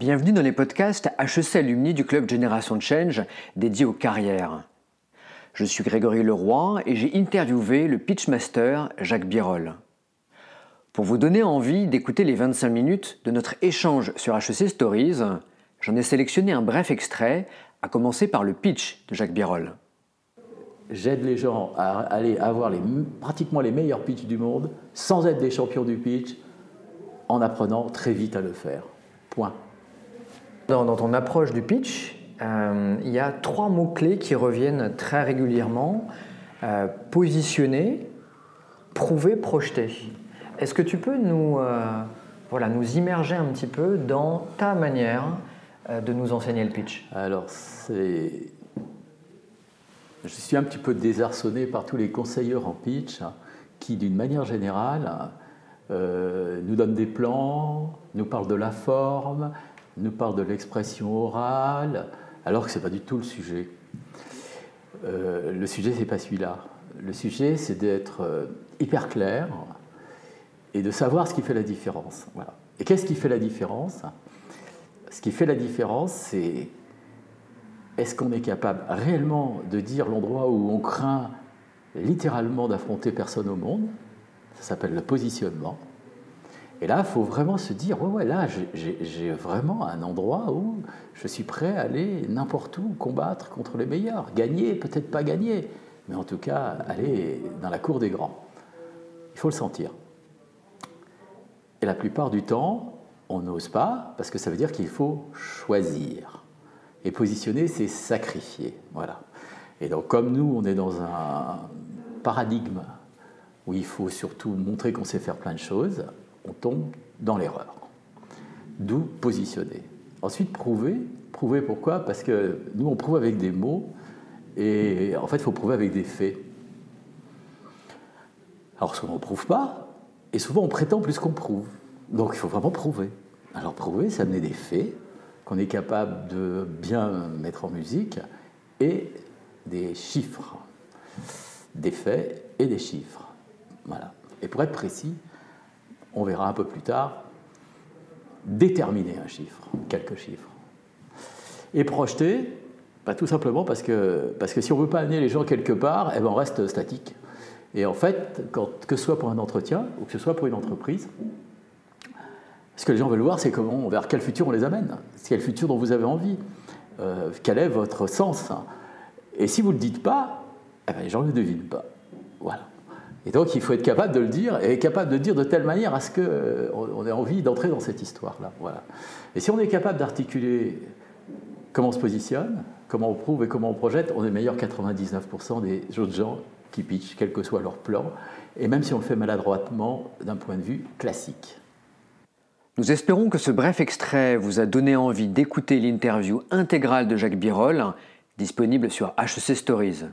Bienvenue dans les podcasts HEC Alumni du Club Génération Change dédié aux carrières. Je suis Grégory Leroy et j'ai interviewé le pitchmaster Jacques Birol. Pour vous donner envie d'écouter les 25 minutes de notre échange sur HEC Stories, j'en ai sélectionné un bref extrait, à commencer par le pitch de Jacques Birol. J'aide les gens à aller avoir pratiquement les meilleurs pitchs du monde sans être des champions du pitch en apprenant très vite à le faire. Point. Dans, ton approche du pitch, euh, il y a trois mots-clés qui reviennent très régulièrement. Euh, positionner, prouver, projeter. Est-ce que tu peux nous, euh, voilà, nous immerger un petit peu dans ta manière de nous enseigner le pitch? Alors. Je suis un petit peu désarçonné par tous les conseilleurs en pitch qui, d'une manière générale, nous donnent des plans, nous parlent de la forme, nous parle de l'expression orale, alors que ce n'est pas du tout le sujet. Euh, le sujet, ce n'est pas celui-là. Le sujet, c'est d'être euh, hyper clair et de savoir ce qui fait la différence. Et qu'est-ce qui fait la différence? Ce qui fait la différence, c'est est-ce qu'on est capable réellement de dire l'endroit où on craint littéralement d'affronter personne au monde? Ça s'appelle le positionnement. Et là, il faut vraiment se dire, ouais, ouais, là, j'ai vraiment un endroit où je suis prêt à aller n'importe où, combattre contre les meilleurs. Gagner, peut-être pas gagner, mais en tout cas, aller dans la cour des grands. Il faut le sentir. Et la plupart du temps, on n'ose pas, parce que ça veut dire qu'il faut choisir. Et positionner, c'est sacrifier. Voilà. Et donc, comme nous, on est dans un paradigme où il faut surtout montrer qu'on sait faire plein de choses, on tombe dans l'erreur. D'où positionner. Ensuite, prouver. Prouver pourquoi? Parce que nous, on prouve avec des mots, et en fait, il faut prouver avec des faits. Alors, souvent, on ne prouve pas, et souvent, on prétend plus qu'on prouve. Donc, il faut vraiment prouver. Alors, prouver, c'est amener des faits qu'on est capable de bien mettre en musique, et des chiffres. Des faits et des chiffres. Voilà. Et pour être précis, on verra un peu plus tard, déterminer un chiffre, quelques chiffres. Et projeter, bah, tout simplement parce que, si on ne veut pas amener les gens quelque part, eh ben on reste statique. Et en fait, que ce soit pour un entretien ou que ce soit pour une entreprise, ce que les gens veulent voir, c'est comment, vers quel futur on les amène, quel futur dont vous avez envie, euh, quel est votre sens. Et si vous ne le dites pas, eh ben les gens ne le devinent pas. Voilà. Et donc il faut être capable de le dire, et capable de le dire de telle manière à ce qu'on euh, ait envie d'entrer dans cette histoire-là. Voilà. Et si on est capable d'articuler comment on se positionne, comment on prouve et comment on projette, on est meilleur 99% des autres gens qui pitchent, quel que soit leur plan, et même si on le fait maladroitement d'un point de vue classique. Nous espérons que ce bref extrait vous a donné envie d'écouter l'interview intégrale de Jacques Birol, disponible sur HEC Stories.